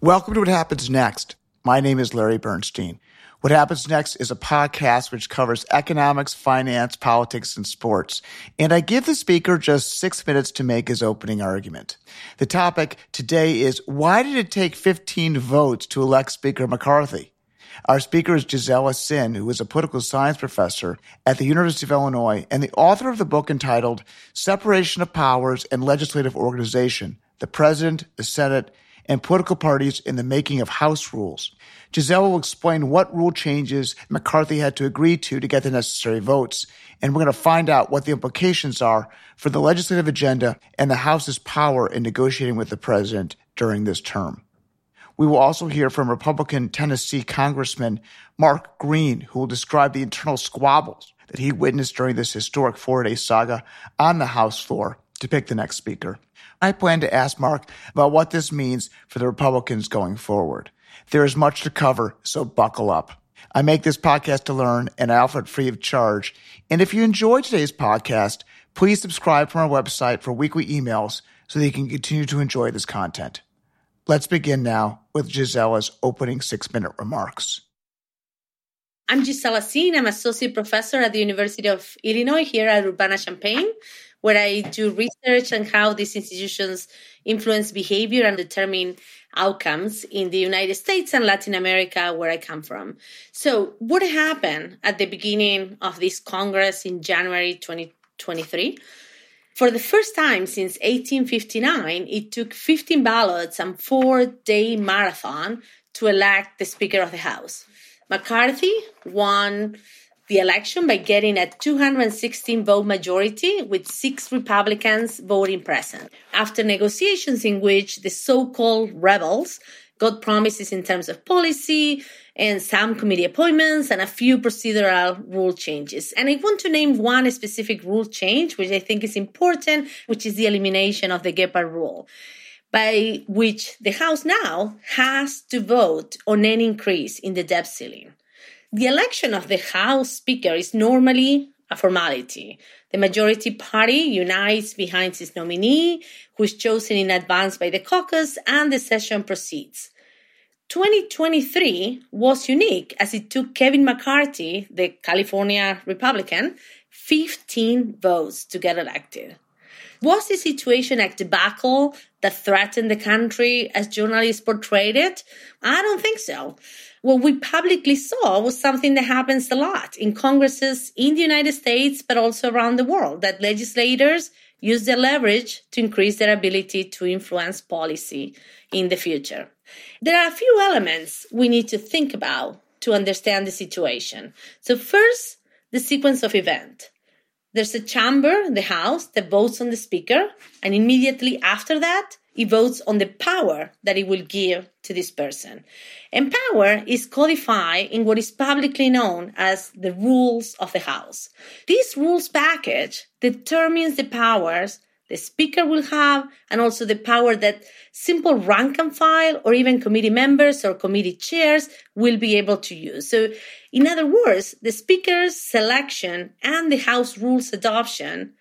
Welcome to What Happens Next. My name is Larry Bernstein. What Happens Next is a podcast which covers economics, finance, politics, and sports. And I give the speaker just six minutes to make his opening argument. The topic today is why did it take 15 votes to elect Speaker McCarthy? Our speaker is Gisela Sin, who is a political science professor at the University of Illinois and the author of the book entitled Separation of Powers and Legislative Organization, the President, the Senate, and political parties in the making of House rules. Gisela will explain what rule changes McCarthy had to agree to to get the necessary votes, and we're going to find out what the implications are for the legislative agenda and the House's power in negotiating with the president during this term. We will also hear from Republican Tennessee Congressman Mark Green, who will describe the internal squabbles that he witnessed during this historic four day saga on the House floor to pick the next speaker. I plan to ask Mark about what this means for the Republicans going forward. There is much to cover, so buckle up. I make this podcast to learn and I offer it free of charge. And if you enjoyed today's podcast, please subscribe from our website for weekly emails so that you can continue to enjoy this content. Let's begin now with Gisela's opening six minute remarks. I'm Gisela Sin. I'm associate professor at the University of Illinois here at Urbana-Champaign where I do research on how these institutions influence behavior and determine outcomes in the United States and Latin America, where I come from. So, what happened at the beginning of this Congress in January 2023? For the first time since 1859, it took 15 ballots and four day marathon to elect the Speaker of the House. McCarthy won the election by getting a 216 vote majority with six Republicans voting present. After negotiations in which the so called rebels got promises in terms of policy and some committee appointments and a few procedural rule changes. And I want to name one specific rule change, which I think is important, which is the elimination of the Gephardt rule by which the House now has to vote on any increase in the debt ceiling. The election of the House Speaker is normally a formality. The majority party unites behind its nominee, who is chosen in advance by the caucus, and the session proceeds. 2023 was unique as it took Kevin McCarthy, the California Republican, 15 votes to get elected. Was the situation a debacle that threatened the country as journalists portrayed it? I don't think so what we publicly saw was something that happens a lot in Congresses in the United States, but also around the world, that legislators use their leverage to increase their ability to influence policy in the future. There are a few elements we need to think about to understand the situation. So first, the sequence of event. There's a chamber, the House, that votes on the Speaker, and immediately after that, he votes on the power that he will give to this person. And power is codified in what is publicly known as the rules of the House. This rules package determines the powers the speaker will have and also the power that simple rank and file or even committee members or committee chairs will be able to use. So, in other words, the speaker's selection and the House rules adoption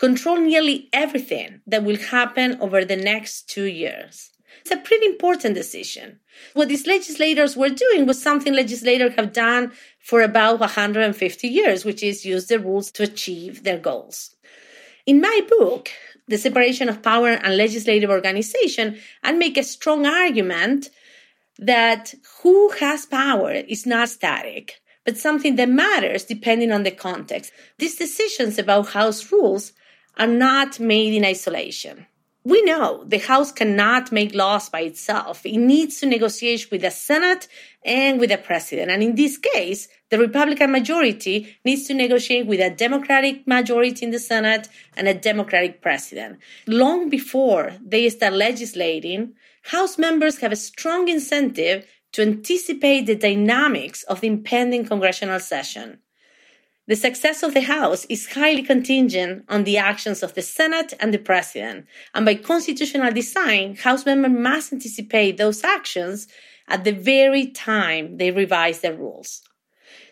control nearly everything that will happen over the next two years. It's a pretty important decision. What these legislators were doing was something legislators have done for about 150 years, which is use the rules to achieve their goals. In my book, The Separation of Power and Legislative Organization, I make a strong argument that who has power is not static, but something that matters depending on the context. These decisions about House rules are not made in isolation. We know the House cannot make laws by itself. It needs to negotiate with the Senate and with the President. And in this case, the Republican majority needs to negotiate with a Democratic majority in the Senate and a Democratic President. Long before they start legislating, House members have a strong incentive to anticipate the dynamics of the impending congressional session. The success of the House is highly contingent on the actions of the Senate and the President, and by constitutional design, House members must anticipate those actions at the very time they revise their rules.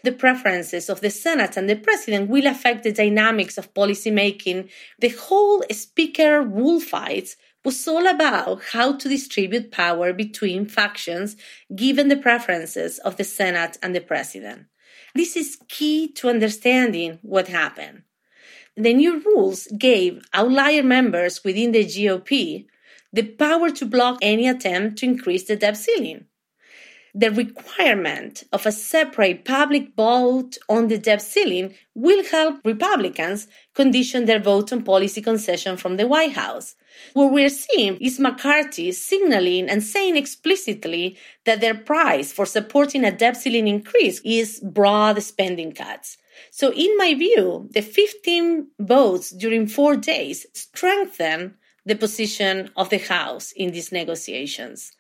The preferences of the Senate and the President will affect the dynamics of policymaking. The whole speaker rule fights was all about how to distribute power between factions given the preferences of the Senate and the president. This is key to understanding what happened. The new rules gave outlier members within the GOP the power to block any attempt to increase the debt ceiling the requirement of a separate public vote on the debt ceiling will help Republicans condition their vote on policy concession from the White House. What we're seeing is McCarthy signaling and saying explicitly that their price for supporting a debt ceiling increase is broad spending cuts. So, in my view, the 15 votes during four days strengthen the position of the House in these negotiations.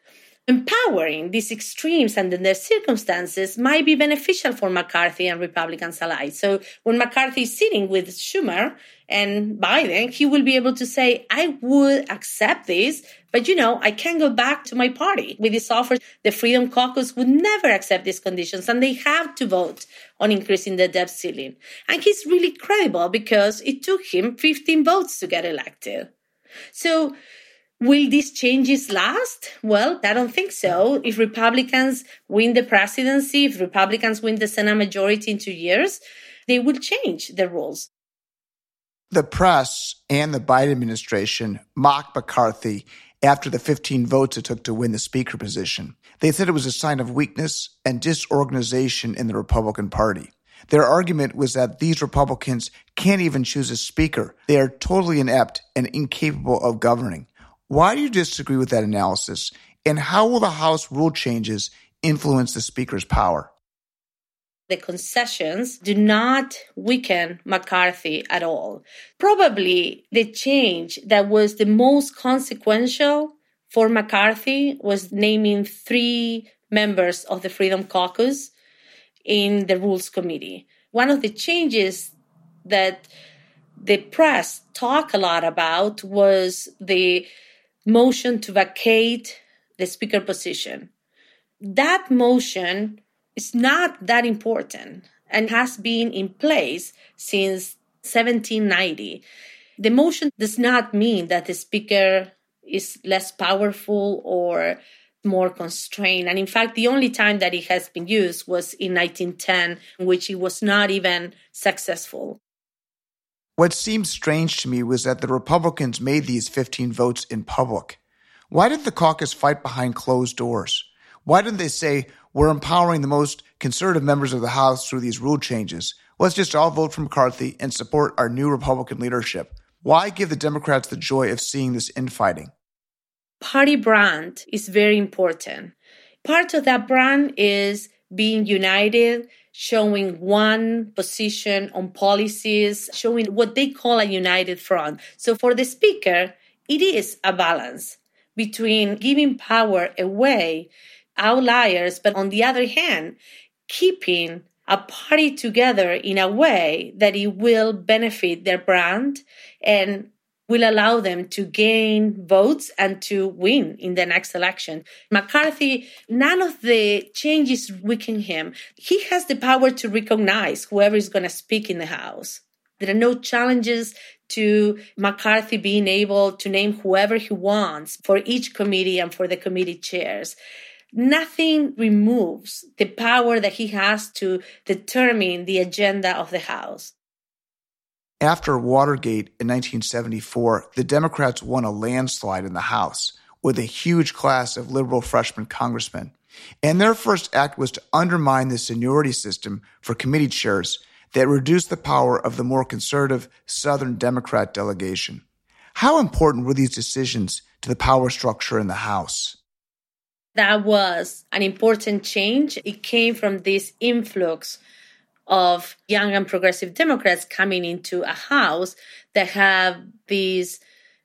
Empowering these extremes under their circumstances might be beneficial for McCarthy and Republicans alike. So when McCarthy is sitting with Schumer and Biden, he will be able to say, I would accept this, but you know, I can't go back to my party with this offer. The Freedom Caucus would never accept these conditions and they have to vote on increasing the debt ceiling. And he's really credible because it took him 15 votes to get elected. So Will these changes last? Well, I don't think so. If Republicans win the presidency, if Republicans win the Senate majority in two years, they will change the rules. The press and the Biden administration mocked McCarthy after the 15 votes it took to win the speaker position. They said it was a sign of weakness and disorganization in the Republican Party. Their argument was that these Republicans can't even choose a speaker. They are totally inept and incapable of governing. Why do you disagree with that analysis? And how will the House rule changes influence the Speaker's power? The concessions do not weaken McCarthy at all. Probably the change that was the most consequential for McCarthy was naming three members of the Freedom Caucus in the Rules Committee. One of the changes that the press talked a lot about was the motion to vacate the speaker position. That motion is not that important and has been in place since 1790. The motion does not mean that the speaker is less powerful or more constrained. And in fact, the only time that it has been used was in 1910, in which it was not even successful. What seemed strange to me was that the Republicans made these 15 votes in public. Why did the caucus fight behind closed doors? Why didn't they say, we're empowering the most conservative members of the House through these rule changes? Let's just all vote for McCarthy and support our new Republican leadership. Why give the Democrats the joy of seeing this infighting? Party brand is very important. Part of that brand is being united, showing one position on policies, showing what they call a united front. So for the speaker, it is a balance between giving power away, outliers, but on the other hand, keeping a party together in a way that it will benefit their brand and will allow them to gain votes and to win in the next election. McCarthy, none of the changes weaken him. He has the power to recognize whoever is going to speak in the House. There are no challenges to McCarthy being able to name whoever he wants for each committee and for the committee chairs. Nothing removes the power that he has to determine the agenda of the House. After Watergate in 1974, the Democrats won a landslide in the House with a huge class of liberal freshman congressmen. And their first act was to undermine the seniority system for committee chairs that reduced the power of the more conservative Southern Democrat delegation. How important were these decisions to the power structure in the House? That was an important change. It came from this influx of young and progressive Democrats coming into a house that have these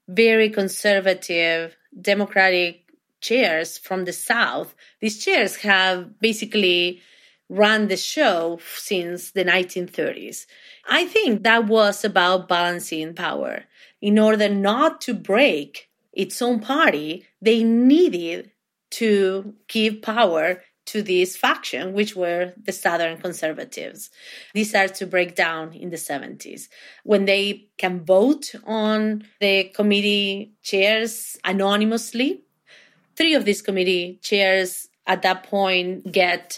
very conservative Democratic chairs from the South. These chairs have basically run the show since the 1930s. I think that was about balancing power. In order not to break its own party, they needed to give power to this faction, which were the Southern conservatives. These started to break down in the 70s. When they can vote on the committee chairs anonymously, three of these committee chairs at that point get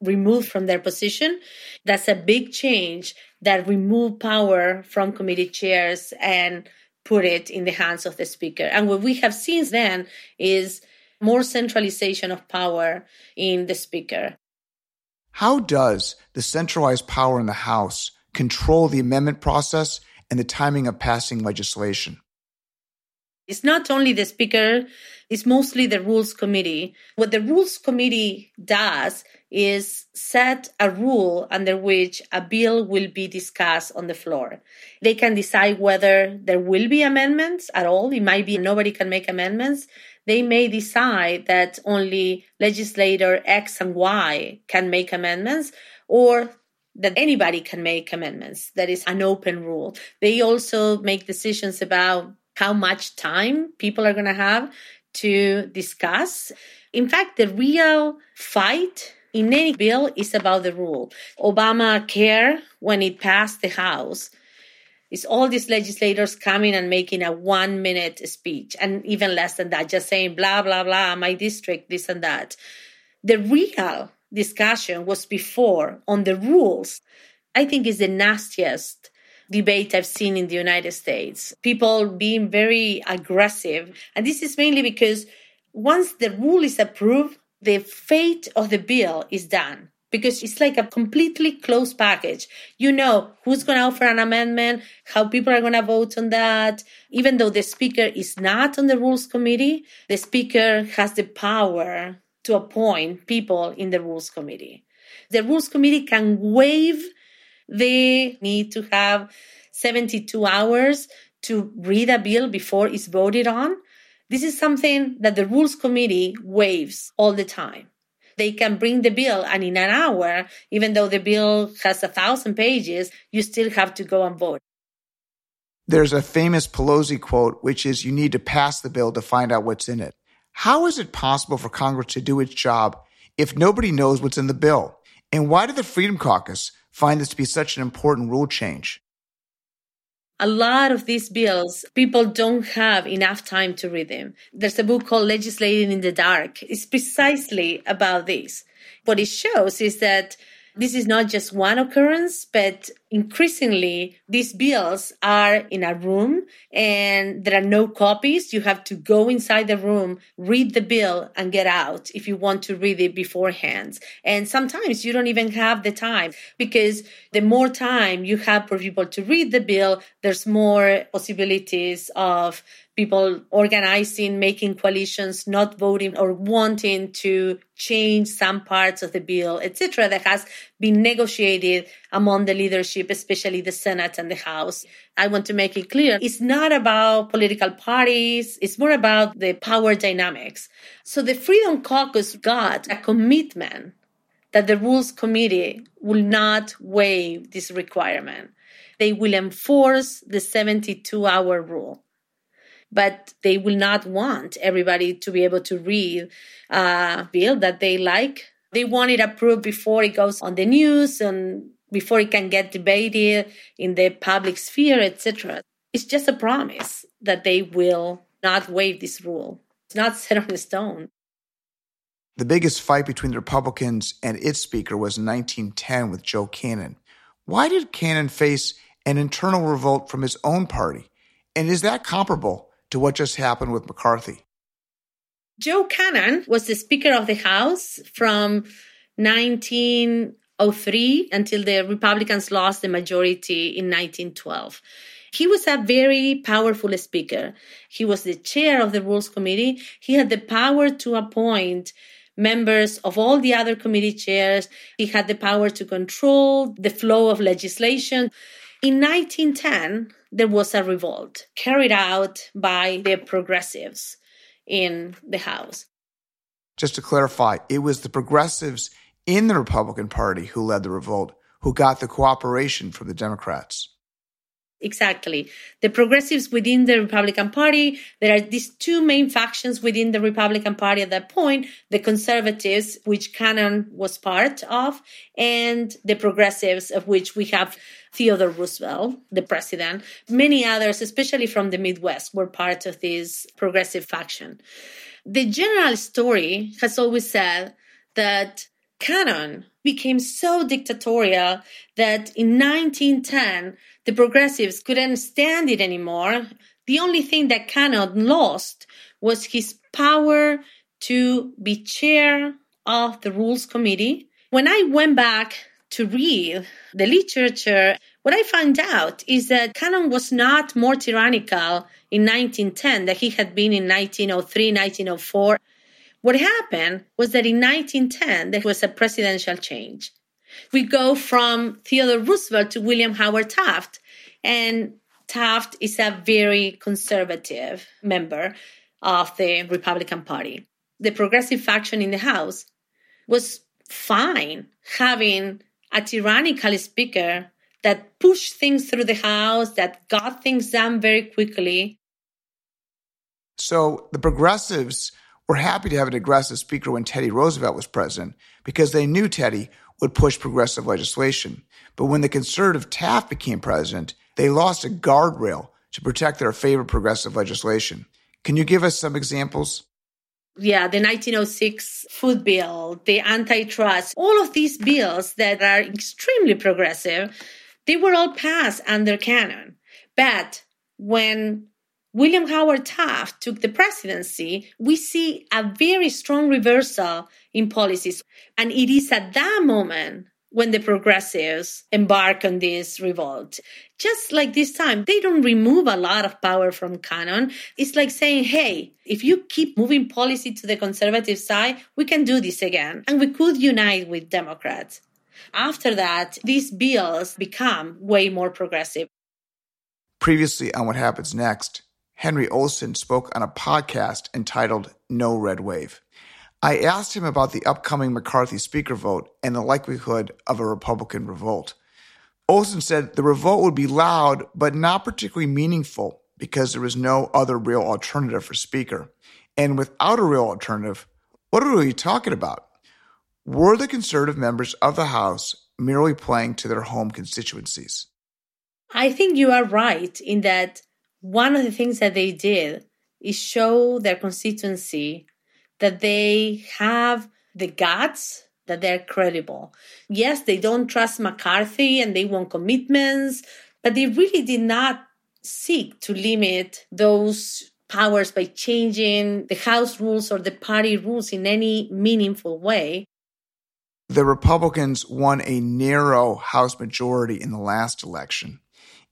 removed from their position. That's a big change that remove power from committee chairs and put it in the hands of the speaker. And what we have seen then is more centralization of power in the speaker. How does the centralized power in the House control the amendment process and the timing of passing legislation? It's not only the speaker, it's mostly the rules committee. What the rules committee does is set a rule under which a bill will be discussed on the floor. They can decide whether there will be amendments at all. It might be nobody can make amendments. They may decide that only legislator X and Y can make amendments or that anybody can make amendments. That is an open rule. They also make decisions about how much time people are going to have to discuss. In fact, the real fight in any bill is about the rule. Obamacare, when it passed the House, is all these legislators coming and making a one minute speech and even less than that, just saying blah, blah, blah, my district, this and that. The real discussion was before on the rules. I think is the nastiest debate I've seen in the United States. People being very aggressive. And this is mainly because once the rule is approved, the fate of the bill is done because it's like a completely closed package. You know who's going to offer an amendment, how people are going to vote on that. Even though the speaker is not on the rules committee, the speaker has the power to appoint people in the rules committee. The rules committee can waive the need to have 72 hours to read a bill before it's voted on. This is something that the rules committee waives all the time. They can bring the bill and in an hour, even though the bill has a thousand pages, you still have to go and vote. There's a famous Pelosi quote, which is you need to pass the bill to find out what's in it. How is it possible for Congress to do its job if nobody knows what's in the bill? And why did the Freedom Caucus find this to be such an important rule change? a lot of these bills, people don't have enough time to read them. There's a book called Legislating in the Dark. It's precisely about this. What it shows is that this is not just one occurrence, but increasingly these bills are in a room and there are no copies. You have to go inside the room, read the bill and get out if you want to read it beforehand. And sometimes you don't even have the time because the more time you have for people to read the bill, there's more possibilities of people organizing, making coalitions, not voting or wanting to change some parts of the bill, etc., that has been negotiated among the leadership, especially the Senate and the House. I want to make it clear it's not about political parties, it's more about the power dynamics. So the Freedom Caucus got a commitment that the Rules Committee will not waive this requirement. They will enforce the 72 hour rule but they will not want everybody to be able to read a bill that they like. They want it approved before it goes on the news and before it can get debated in the public sphere, etc. It's just a promise that they will not waive this rule. It's not set on stone. The biggest fight between the Republicans and its speaker was in 1910 with Joe Cannon. Why did Cannon face an internal revolt from his own party? And is that comparable to what just happened with McCarthy? Joe Cannon was the Speaker of the House from 1903 until the Republicans lost the majority in 1912. He was a very powerful speaker. He was the chair of the Rules Committee. He had the power to appoint members of all the other committee chairs. He had the power to control the flow of legislation. In 1910, there was a revolt carried out by the progressives in the House. Just to clarify, it was the progressives in the Republican Party who led the revolt, who got the cooperation from the Democrats. Exactly. The progressives within the Republican Party, there are these two main factions within the Republican Party at that point the conservatives, which Cannon was part of, and the progressives, of which we have Theodore Roosevelt, the president. Many others, especially from the Midwest, were part of this progressive faction. The general story has always said that Cannon became so dictatorial that in 1910, the progressives couldn't stand it anymore. The only thing that Cannon lost was his power to be chair of the Rules Committee. When I went back to read the literature, what I found out is that Cannon was not more tyrannical in 1910 than he had been in 1903, 1904. What happened was that in 1910, there was a presidential change. We go from Theodore Roosevelt to William Howard Taft, and Taft is a very conservative member of the Republican Party. The progressive faction in the House was fine having a tyrannical speaker that pushed things through the House, that got things done very quickly. So the progressives were happy to have an aggressive speaker when Teddy Roosevelt was president because they knew Teddy would push progressive legislation. But when the conservative Taft became president, they lost a guardrail to protect their favorite progressive legislation. Can you give us some examples? Yeah, the 1906 food bill, the antitrust, all of these bills that are extremely progressive, they were all passed under Cannon. But when William Howard Taft took the presidency, we see a very strong reversal in policies. And it is at that moment when the progressives embark on this revolt. Just like this time, they don't remove a lot of power from Cannon. It's like saying, hey, if you keep moving policy to the conservative side, we can do this again. And we could unite with Democrats. After that, these bills become way more progressive. Previously on What Happens Next, Henry Olsen spoke on a podcast entitled No Red Wave. I asked him about the upcoming McCarthy speaker vote and the likelihood of a Republican revolt. Olsen said the revolt would be loud, but not particularly meaningful because there was no other real alternative for speaker. And without a real alternative, what are we talking about? Were the conservative members of the House merely playing to their home constituencies? I think you are right in that one of the things that they did is show their constituency that they have the guts that they're credible. Yes, they don't trust McCarthy and they want commitments, but they really did not seek to limit those powers by changing the House rules or the party rules in any meaningful way. The Republicans won a narrow House majority in the last election.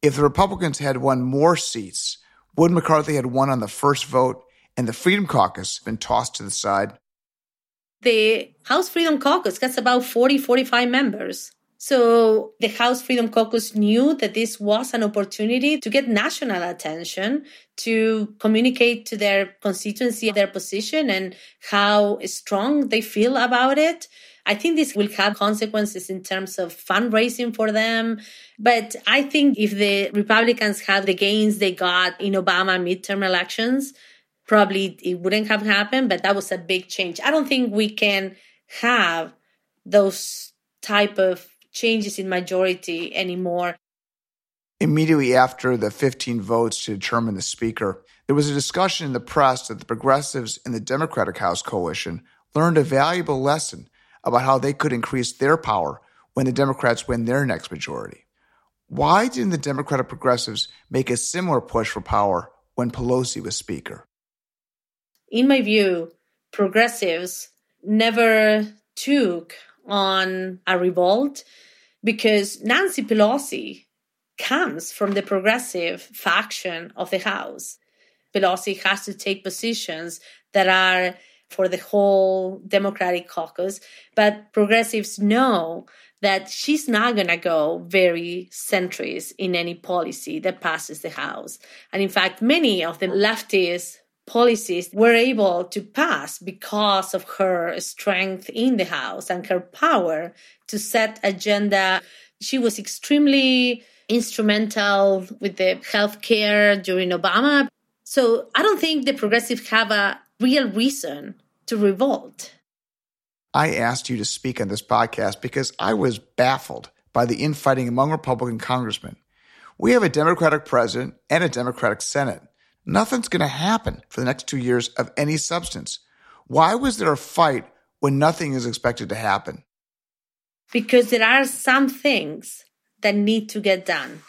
If the Republicans had won more seats, would McCarthy had won on the first vote and the Freedom Caucus been tossed to the side? The House Freedom Caucus gets about 40, 45 members. So the House Freedom Caucus knew that this was an opportunity to get national attention, to communicate to their constituency their position and how strong they feel about it. I think this will have consequences in terms of fundraising for them. But I think if the Republicans had the gains they got in Obama midterm elections, probably it wouldn't have happened, but that was a big change. I don't think we can have those type of changes in majority anymore. Immediately after the 15 votes to determine the speaker, there was a discussion in the press that the progressives in the Democratic House coalition learned a valuable lesson about how they could increase their power when the Democrats win their next majority. Why didn't the Democratic progressives make a similar push for power when Pelosi was Speaker? In my view, progressives never took on a revolt because Nancy Pelosi comes from the progressive faction of the House. Pelosi has to take positions that are for the whole Democratic caucus. But progressives know that she's not going to go very centrist in any policy that passes the House. And in fact, many of the leftist policies were able to pass because of her strength in the House and her power to set agenda. She was extremely instrumental with the health care during Obama. So I don't think the progressives have a real reason to revolt. I asked you to speak on this podcast because I was baffled by the infighting among Republican congressmen. We have a Democratic president and a Democratic Senate. Nothing's going to happen for the next two years of any substance. Why was there a fight when nothing is expected to happen? Because there are some things that need to get done.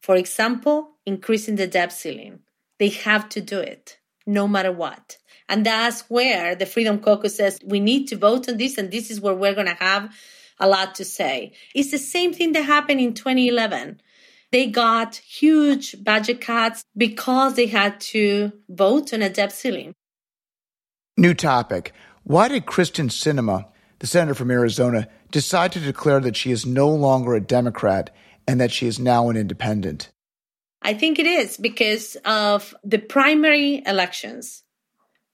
For example, increasing the debt ceiling. They have to do it no matter what. And that's where the Freedom Caucus says we need to vote on this, and this is where we're going to have a lot to say. It's the same thing that happened in 2011. They got huge budget cuts because they had to vote on a debt ceiling. New topic. Why did Kyrsten Sinema, the senator from Arizona, decide to declare that she is no longer a Democrat and that she is now an independent? I think it is because of the primary elections.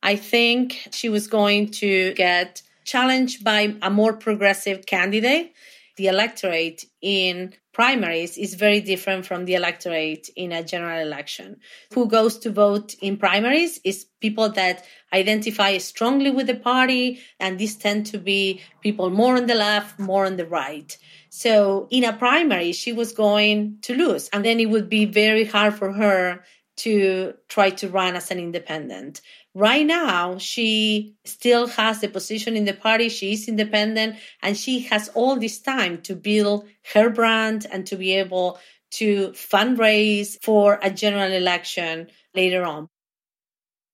I think she was going to get challenged by a more progressive candidate. The electorate in primaries is very different from the electorate in a general election. Who goes to vote in primaries is people that identify strongly with the party, and these tend to be people more on the left, more on the right. So in a primary, she was going to lose, and then it would be very hard for her to try to run as an independent. Right now, she still has the position in the party. She is independent and she has all this time to build her brand and to be able to fundraise for a general election later on.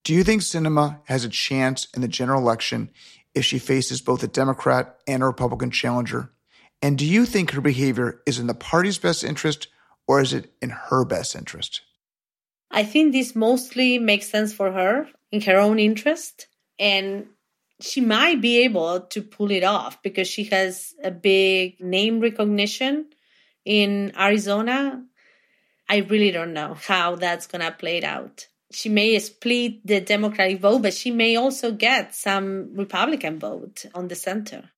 Do you think Sinema has a chance in the general election if she faces both a Democrat and a Republican challenger? And do you think her behavior is in the party's best interest or is it in her best interest? I think this mostly makes sense for her in her own interest. And she might be able to pull it off because she has a big name recognition in Arizona. I really don't know how that's going to play it out. She may split the Democratic vote, but she may also get some Republican vote on the center.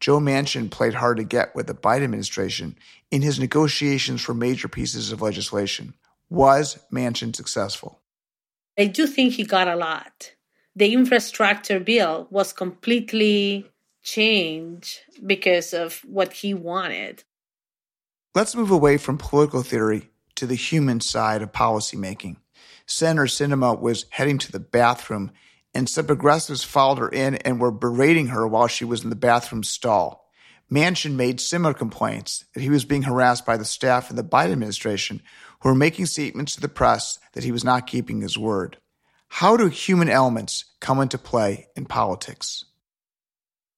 Joe Manchin played hard to get with the Biden administration in his negotiations for major pieces of legislation. Was Manchin successful? I do think he got a lot. The infrastructure bill was completely changed because of what he wanted. Let's move away from political theory to the human side of policymaking. Senator Sinema was heading to the bathroom, and some progressives followed her in and were berating her while she was in the bathroom stall. Manchin made similar complaints that he was being harassed by the staff in the Biden administration who were making statements to the press that he was not keeping his word. How do human elements come into play in politics?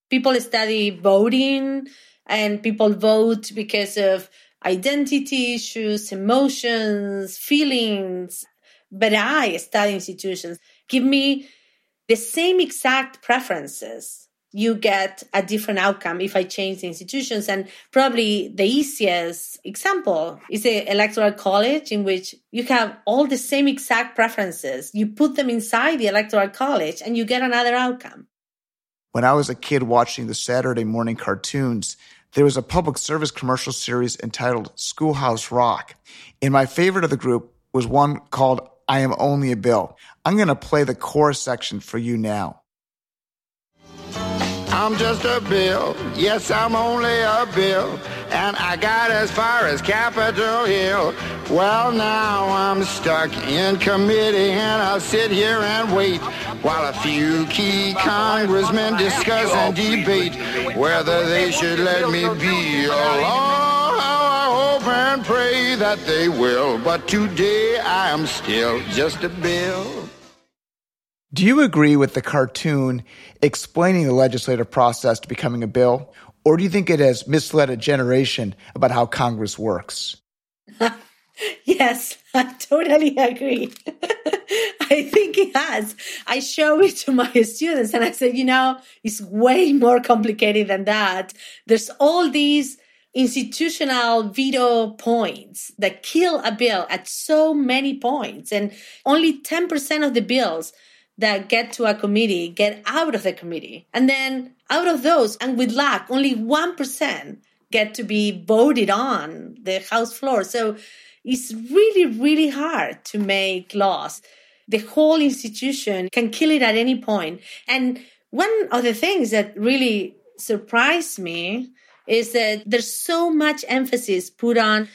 People study voting and people vote because of identity issues, emotions, feelings. But I study institutions. Give me the same exact preferences you get a different outcome if I change the institutions. And probably the easiest example is the electoral college in which you have all the same exact preferences. You put them inside the electoral college and you get another outcome. When I was a kid watching the Saturday morning cartoons, there was a public service commercial series entitled Schoolhouse Rock. And my favorite of the group was one called I Am Only a Bill. I'm going to play the chorus section for you now. I'm just a bill. Yes, I'm only a bill. And I got as far as Capitol Hill. Well, now I'm stuck in committee and I'll sit here and wait while a few key congressmen discuss and debate whether they should let me be alone. I hope and pray that they will. But today I am still just a bill. Do you agree with the cartoon explaining the legislative process to becoming a bill? Or do you think it has misled a generation about how Congress works? yes, I totally agree. I think it has. I show it to my students and I said, you know, it's way more complicated than that. There's all these institutional veto points that kill a bill at so many points, and only 10% of the bills that get to a committee get out of the committee. And then out of those, and with luck, only 1% get to be voted on the House floor. So it's really, really hard to make laws. The whole institution can kill it at any point. And one of the things that really surprised me is that there's so much emphasis put on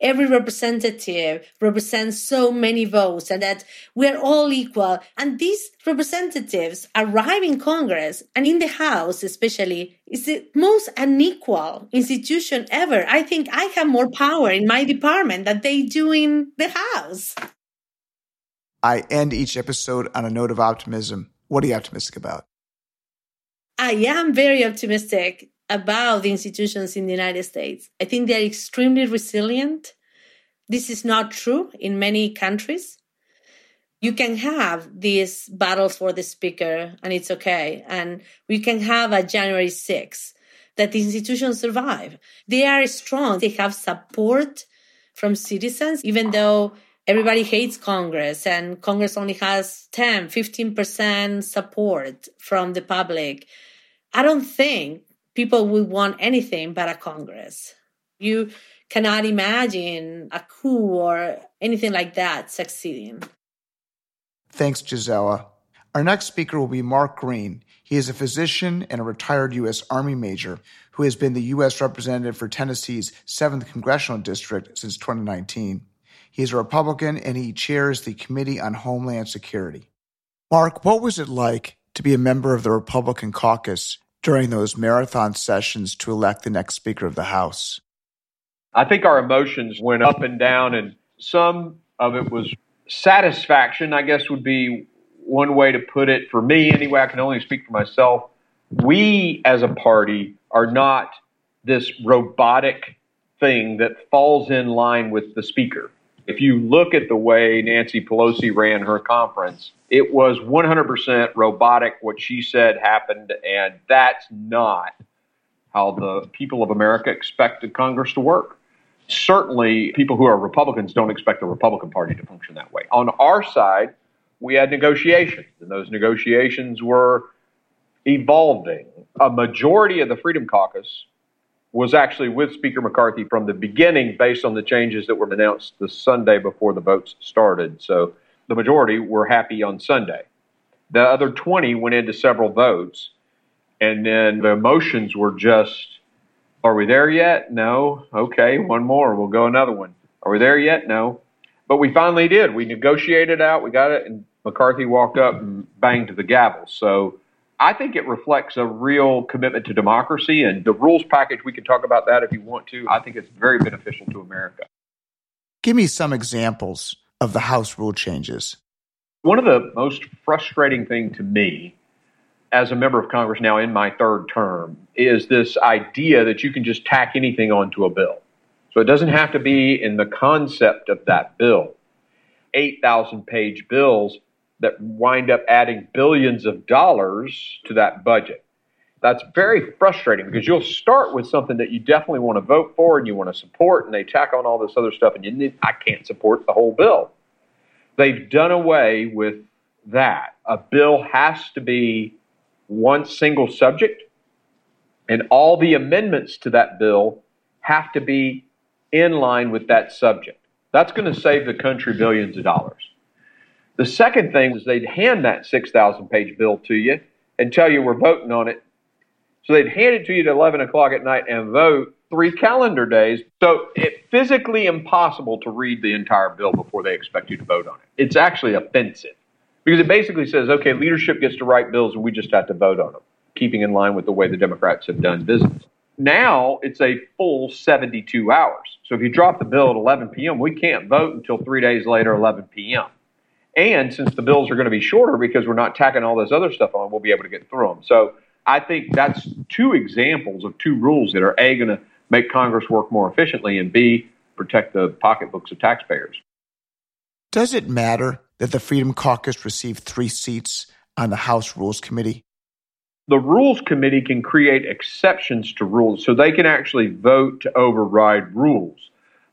every representative represents so many votes and that we're all equal. And these representatives arrive in Congress and in the House, especially, is the most unequal institution ever. I think I have more power in my department than they do in the House. I end each episode on a note of optimism. What are you optimistic about? I am very optimistic about the institutions in the United States. I think they're extremely resilient. This is not true in many countries. You can have these battles for the speaker and it's okay. And we can have a January 6th that the institutions survive. They are strong. They have support from citizens, even though everybody hates Congress and Congress only has 10, 15% support from the public. I don't think people would want anything but a Congress. You cannot imagine a coup or anything like that succeeding. Thanks, Gisela. Our next speaker will be Mark Green. He is a physician and a retired U.S. Army major who has been the U.S. representative for Tennessee's 7th Congressional District since 2019. He is a Republican and he chairs the Committee on Homeland Security. Mark, what was it like to be a member of the Republican caucus during those marathon sessions to elect the next Speaker of the House? I think our emotions went up and down, and some of it was satisfaction, I guess would be one way to put it. For me, anyway, I can only speak for myself. We as a party are not this robotic thing that falls in line with the speaker. If you look at the way Nancy Pelosi ran her conference, it was 100% robotic. What she said happened, and that's not how the people of America expected Congress to work. Certainly, people who are Republicans don't expect the Republican Party to function that way. On our side, we had negotiations, and those negotiations were evolving. A majority of the Freedom Caucus was actually with Speaker McCarthy from the beginning based on the changes that were announced the Sunday before the votes started. So the majority were happy on Sunday. The other 20 went into several votes. And then the emotions were just, are we there yet? No. Okay, one more. We'll go another one. Are we there yet? No. But we finally did. We negotiated out. We got it. And McCarthy walked up and banged the gavel. So I think it reflects a real commitment to democracy and the rules package. We can talk about that if you want to. I think it's very beneficial to America. Give me some examples of the House rule changes. One of the most frustrating thing to me as a member of Congress now in my third term is this idea that you can just tack anything onto a bill. So it doesn't have to be in the concept of that bill. 8,000 page bills that wind up adding billions of dollars to that budget. That's very frustrating because you'll start with something that you definitely want to vote for and you want to support, and they tack on all this other stuff, and you need, I can't support the whole bill. They've done away with that. A bill has to be one single subject, and all the amendments to that bill have to be in line with that subject. That's going to save the country billions of dollars. The second thing is they'd hand that 6,000 page bill to you and tell you we're voting on it. So they'd hand it to you at 11 o'clock at night and vote three calendar days. So it's physically impossible to read the entire bill before they expect you to vote on it. It's actually offensive because it basically says, okay, leadership gets to write bills and we just have to vote on them, keeping in line with the way the Democrats have done business. Now it's a full 72 hours. So if you drop the bill at 11 p.m., we can't vote until three days later, 11 p.m. And since the bills are going to be shorter because we're not tacking all this other stuff on, we'll be able to get through them. So I think that's two examples of two rules that are A, going to make Congress work more efficiently, and B, protect the pocketbooks of taxpayers. Does it matter that the Freedom Caucus received three seats on the House Rules Committee? The Rules Committee can create exceptions to rules, so they can actually vote to override rules.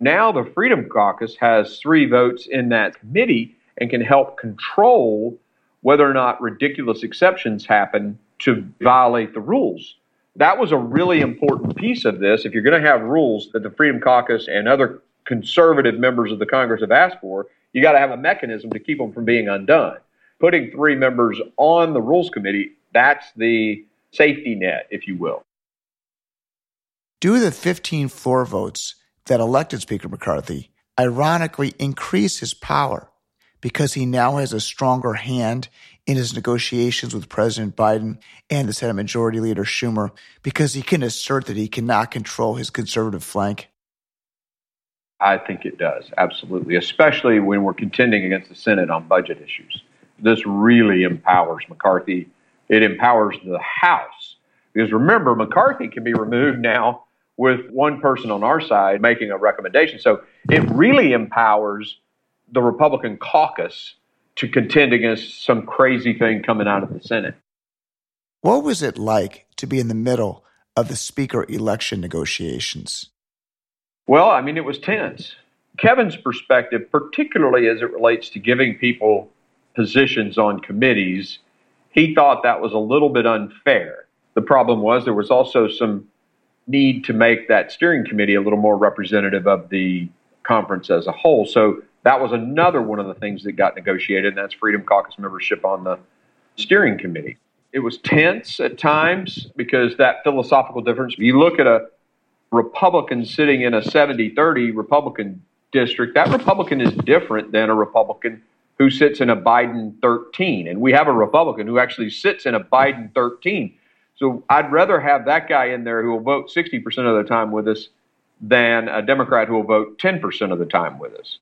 Now, the Freedom Caucus has three votes in that committee and can help control whether or not ridiculous exceptions happen to violate the rules. that was a really important piece of this. If you're going to have rules that the Freedom Caucus and other conservative members of the Congress have asked for, you got to have a mechanism to keep them from being undone. Putting three members on the Rules Committee, that's the safety net, if you will. Do the 15 floor votes that elected Speaker McCarthy ironically increase his power because he now has a stronger hand in his negotiations with President Biden and the Senate Majority Leader Schumer because he can assert that he cannot control his conservative flank? I think it does, absolutely, especially when we're contending against the Senate on budget issues. This really empowers McCarthy. It empowers the House. Because remember, McCarthy can be removed now with one person on our side making a recommendation. So it really empowers the Republican caucus to contend against some crazy thing coming out of the Senate. What was it like to be in the middle of the speaker election negotiations? Well, I mean, it was tense. Kevin's perspective, particularly as it relates to giving people positions on committees, he thought that was a little bit unfair. The problem was there was also some need to make that steering committee a little more representative of the conference as a whole. So that was another one of the things that got negotiated, and that's Freedom Caucus membership on the steering committee. It was tense at times because that philosophical difference. If you look at a Republican sitting in a 70 30 Republican district, that Republican is different than a Republican who sits in a Biden 13. And we have a Republican who actually sits in a Biden 13. So I'd rather have that guy in there who will vote 60% of the time with us than a Democrat who will vote 10% of the time with us.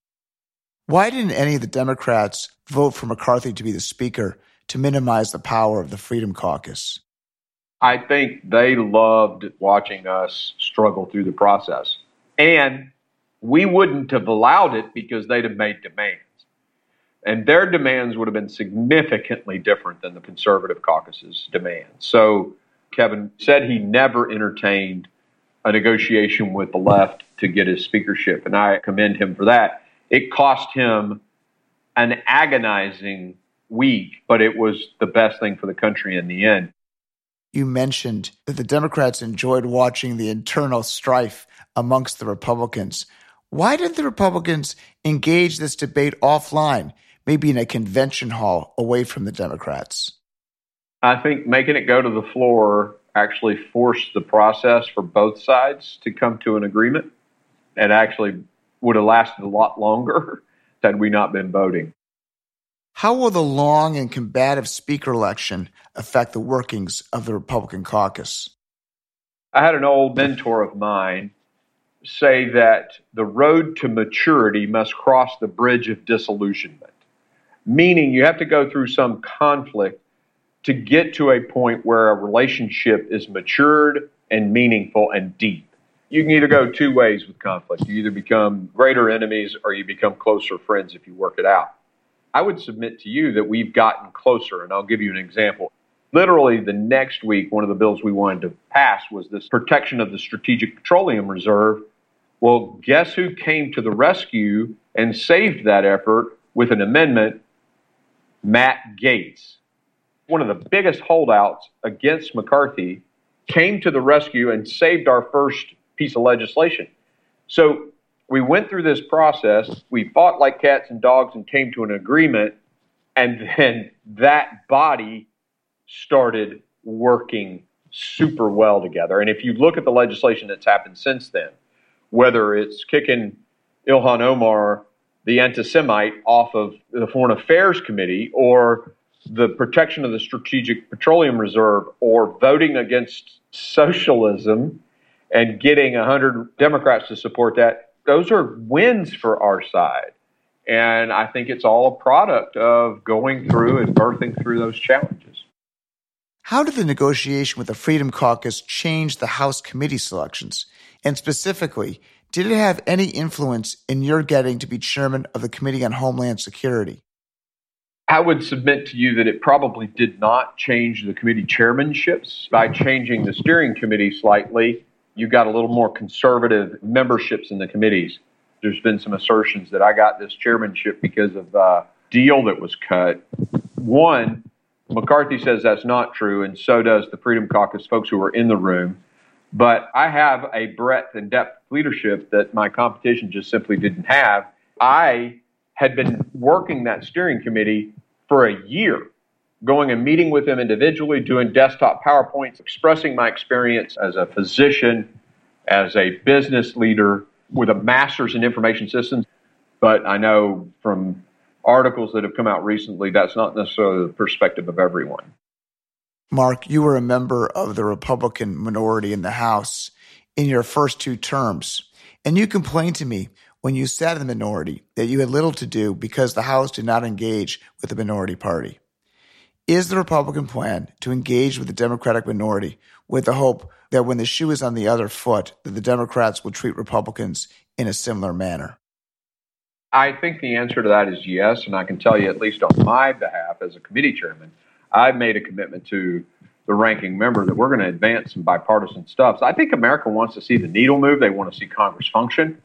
Why didn't any of the Democrats vote for McCarthy to be the Speaker to minimize the power of the Freedom Caucus? I think they loved watching us struggle through the process. And we wouldn't have allowed it because they'd have made demands. And their demands would have been significantly different than the conservative caucus's demands. So Kevin said he never entertained a negotiation with the left to get his speakership, and I commend him for that. It cost him an agonizing week, but it was the best thing for the country in the end. You mentioned that the Democrats enjoyed watching the internal strife amongst the Republicans. Why didn't the Republicans engage this debate offline, maybe in a convention hall away from the Democrats? I think making it go to the floor actually forced the process for both sides to come to an agreement and actually would have lasted a lot longer had we not been voting. How will the long and combative speaker election affect the workings of the Republican caucus? I had an old mentor of mine say that the road to maturity must cross the bridge of disillusionment, meaning you have to go through some conflict to get to a point where a relationship is matured and meaningful and deep. You can either go two ways with conflict. You either become greater enemies or you become closer friends if you work it out. I would submit to you that we've gotten closer, and I'll give you an example. Literally, the next week, one of the bills we wanted to pass was this protection of the Strategic Petroleum Reserve. Well, guess who came to the rescue and saved that effort with an amendment? Matt Gaetz, one of the biggest holdouts against McCarthy, came to the rescue and saved our first piece of legislation. So we went through this process. We fought like cats and dogs and came to an agreement. And then that body started working super well together. And if you look at the legislation that's happened since then, whether it's kicking Ilhan Omar, the anti Semite, off of the Foreign Affairs Committee or the protection of the Strategic Petroleum Reserve or voting against socialism and getting 100 Democrats to support that, those are wins for our side. And I think it's all a product of going through and birthing through those challenges. How did the negotiation with the Freedom Caucus change the House committee selections? And specifically, did it have any influence in your getting to be chairman of the Committee on Homeland Security? I would submit to you that it probably did not change the committee chairmanships. By changing the steering committee slightly, you got a little more conservative memberships in the committees. There's been some assertions that I got this chairmanship because of a deal that was cut. One, McCarthy says that's not true, and so does the Freedom Caucus folks who were in the room. But I have a breadth and depth leadership that my competition just simply didn't have. I had been working that steering committee for a year, going and meeting with them individually, doing desktop PowerPoints, expressing my experience as a physician, as a business leader with a master's in information systems. But I know from articles that have come out recently, that's not necessarily the perspective of everyone. Mark, you were a member of the Republican minority in the House in your first two terms, and you complained to me when you sat in the minority that you had little to do because the House did not engage with the minority party. Is the Republican plan to engage with the Democratic minority with the hope that when the shoe is on the other foot, that the Democrats will treat Republicans in a similar manner? I think the answer to that is yes, and I can tell you, at least on my behalf as a committee chairman, I've made a commitment to the ranking member that we're going to advance some bipartisan stuff. So I think America wants to see the needle move. They want to see Congress function.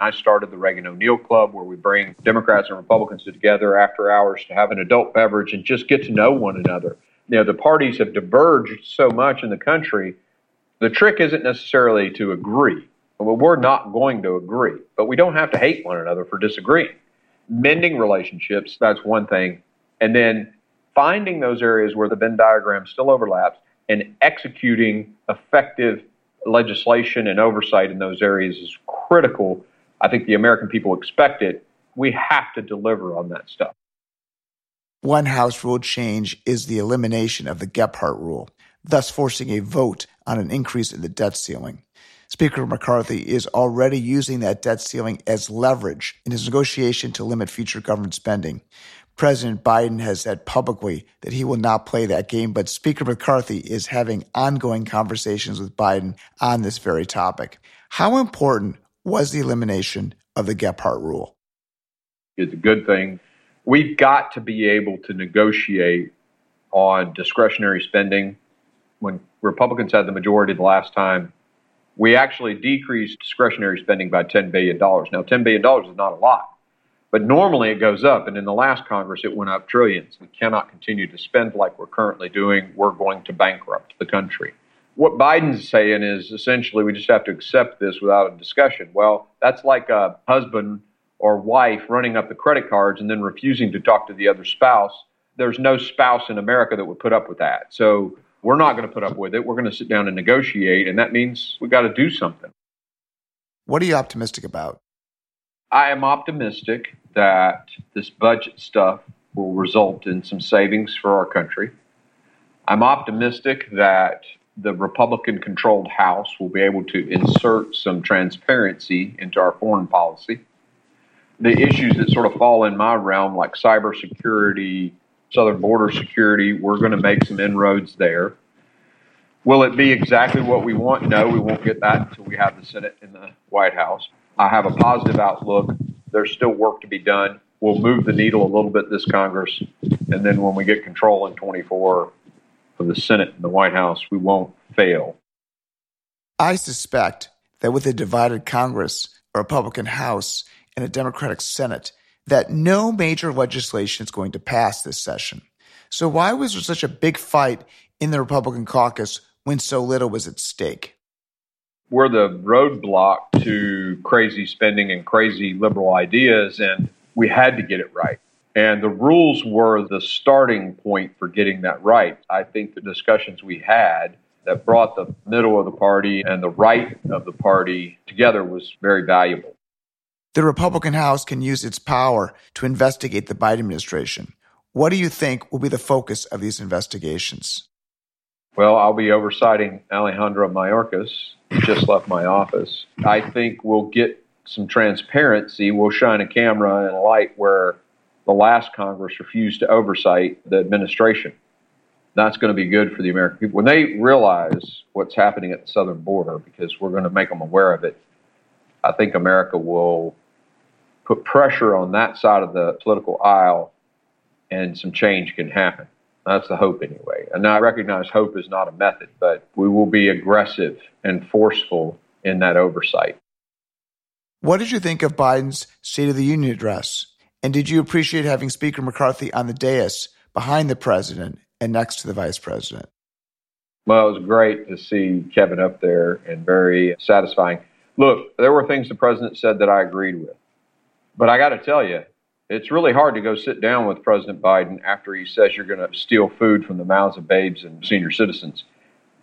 I started the Reagan O'Neill Club, where we bring Democrats and Republicans together after hours to have an adult beverage and just get to know one another. You know, the parties have diverged so much in the country. The trick isn't necessarily to agree. Well, we're not going to agree, but we don't have to hate one another for disagreeing. Mending relationships, that's one thing. And then finding those areas where the Venn diagram still overlaps and executing effective legislation and oversight in those areas is critical. I think the American people expect it. We have to deliver on that stuff. One House rule change is the elimination of the Gephardt rule, thus forcing a vote on an increase in the debt ceiling. Speaker McCarthy is already using that debt ceiling as leverage in his negotiation to limit future government spending. President Biden has said publicly that he will not play that game, but Speaker McCarthy is having ongoing conversations with Biden on this very topic. How important was the elimination of the Gephardt rule? It's a good thing. We've got to be able to negotiate on discretionary spending. When Republicans had the majority the last time, we actually decreased discretionary spending by $10 billion. Now, $10 billion is not a lot, but normally it goes up. And in the last Congress, it went up trillions. We cannot continue to spend like we're currently doing. We're going to bankrupt the country. What Biden's saying is essentially we just have to accept this without a discussion. Well, that's like a husband or wife running up the credit cards and then refusing to talk to the other spouse. There's no spouse in America that would put up with that. So we're not going to put up with it. We're going to sit down and negotiate, and that means we've got to do something. What are you optimistic about? I am optimistic that this budget stuff will result in some savings for our country. I'm optimistic that the Republican controlled House will be able to insert some transparency into our foreign policy. The issues that sort of fall in my realm, like cybersecurity, southern border security. We're going to make some inroads there. Will it be exactly what we want? No, we won't get that until we have the Senate and the White House. I have a positive outlook. There's still work to be done. We'll move the needle a little bit this Congress, and then when we get control in 24 of the Senate and the White House, we won't fail. I suspect that with a divided Congress, a Republican House, and a Democratic Senate, that no major legislation is going to pass this session. So, why was there such a big fight in the Republican caucus when so little was at stake? We're the roadblock to crazy spending and crazy liberal ideas, and we had to get it right. And the rules were the starting point for getting that right. I think the discussions we had that brought the middle of the party and the right of the party together was very valuable the Republican House can use its power to investigate the Biden administration. What do you think will be the focus of these investigations? Well, I'll be oversighting Alejandro Mayorkas, who just left my office. I think we'll get some transparency. We'll shine a camera and a light where the last Congress refused to oversight the administration. That's going to be good for the American people. When they realize what's happening at the southern border, because we're going to make them aware of it, I think America will put pressure on that side of the political aisle and some change can happen. That's the hope, anyway. And I recognize hope is not a method, but we will be aggressive and forceful in that oversight. What did you think of Biden's State of the Union address? And did you appreciate having Speaker McCarthy on the dais behind the president and next to the vice president. Well, it was great to see Kevin up there and very satisfying. Look, there were things the president said that I agreed with. But I got to tell you, it's really hard to go sit down with President Biden after he says you're going to steal food from the mouths of babes and senior citizens.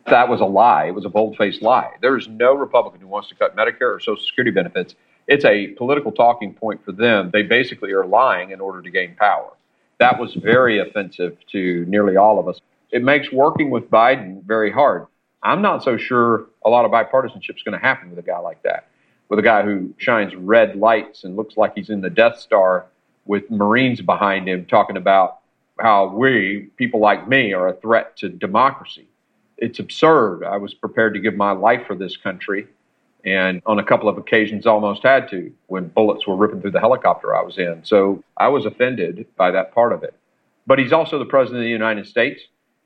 That was a lie. It was a bold faced lie. There's no Republican who wants to cut Medicare or Social Security benefits. It's a political talking point for them. They basically are lying in order to gain power. That was very offensive to nearly all of us it makes working with Biden very hard. I'm not so sure a lot of bipartisanship is going to happen with a guy like that, with a guy who shines red lights and looks like he's in the Death Star with Marines behind him talking about how we, people like me, are a threat to democracy. It's absurd. I was prepared to give my life for this country, and on a couple of occasions almost had to when bullets were ripping through the helicopter I was in. So I was offended by that part of it. But he's also the President of the United States.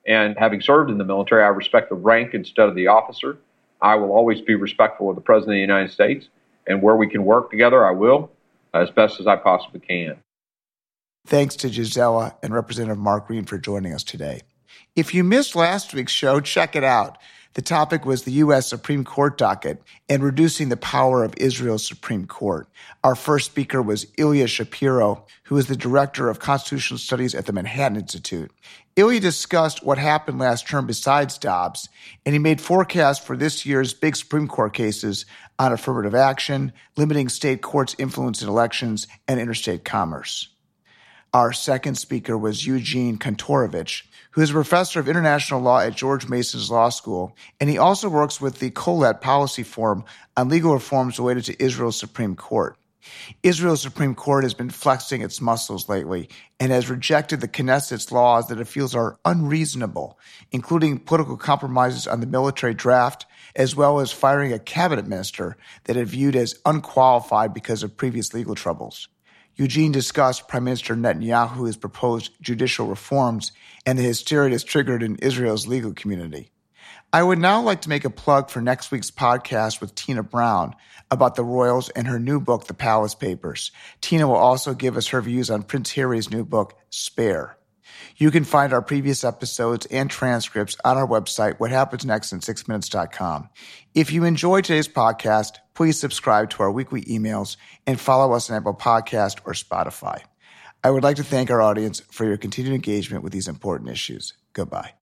And having served in the military, I respect the rank instead of the officer. I will always be respectful of the President of the United States. And where we can work together, I will, as best as I possibly can. Thanks to Gisela and Representative Mark Green for joining us today. If you missed last week's show, check it out. The topic was the U.S. Supreme Court docket and reducing the power of Israel's Supreme Court. Our first speaker was Ilya Shapiro, who is the director of constitutional studies at the Manhattan Institute. Ilya discussed what happened last term besides Dobbs, and he made forecasts for this year's big Supreme Court cases on affirmative action, limiting state courts' influence in elections, and interstate commerce. Our second speaker was Eugene Kontorovich, who is a professor of international law at George Mason's Law School, and he also works with the Kohelet Policy Forum on legal reforms related to Israel's Supreme Court. Israel's Supreme Court has been flexing its muscles lately and has rejected the Knesset's laws that it feels are unreasonable, including political compromises on the military draft, as well as firing a cabinet minister that it viewed as unqualified because of previous legal troubles. Eugene discussed Prime Minister Netanyahu's proposed judicial reforms and the hysteria triggered in Israel's legal community. I would now like to make a plug for next week's podcast with Tina Brown about the royals and her new book, The Palace Papers. Tina will also give us her views on Prince Harry's new book, Spare. You can find our previous episodes and transcripts on our website, whathappensnextin6minutes.com. If you enjoyed today's podcast, please subscribe to our weekly emails and follow us on Apple Podcast or Spotify. I would like to thank our audience for your continued engagement with these important issues. Goodbye.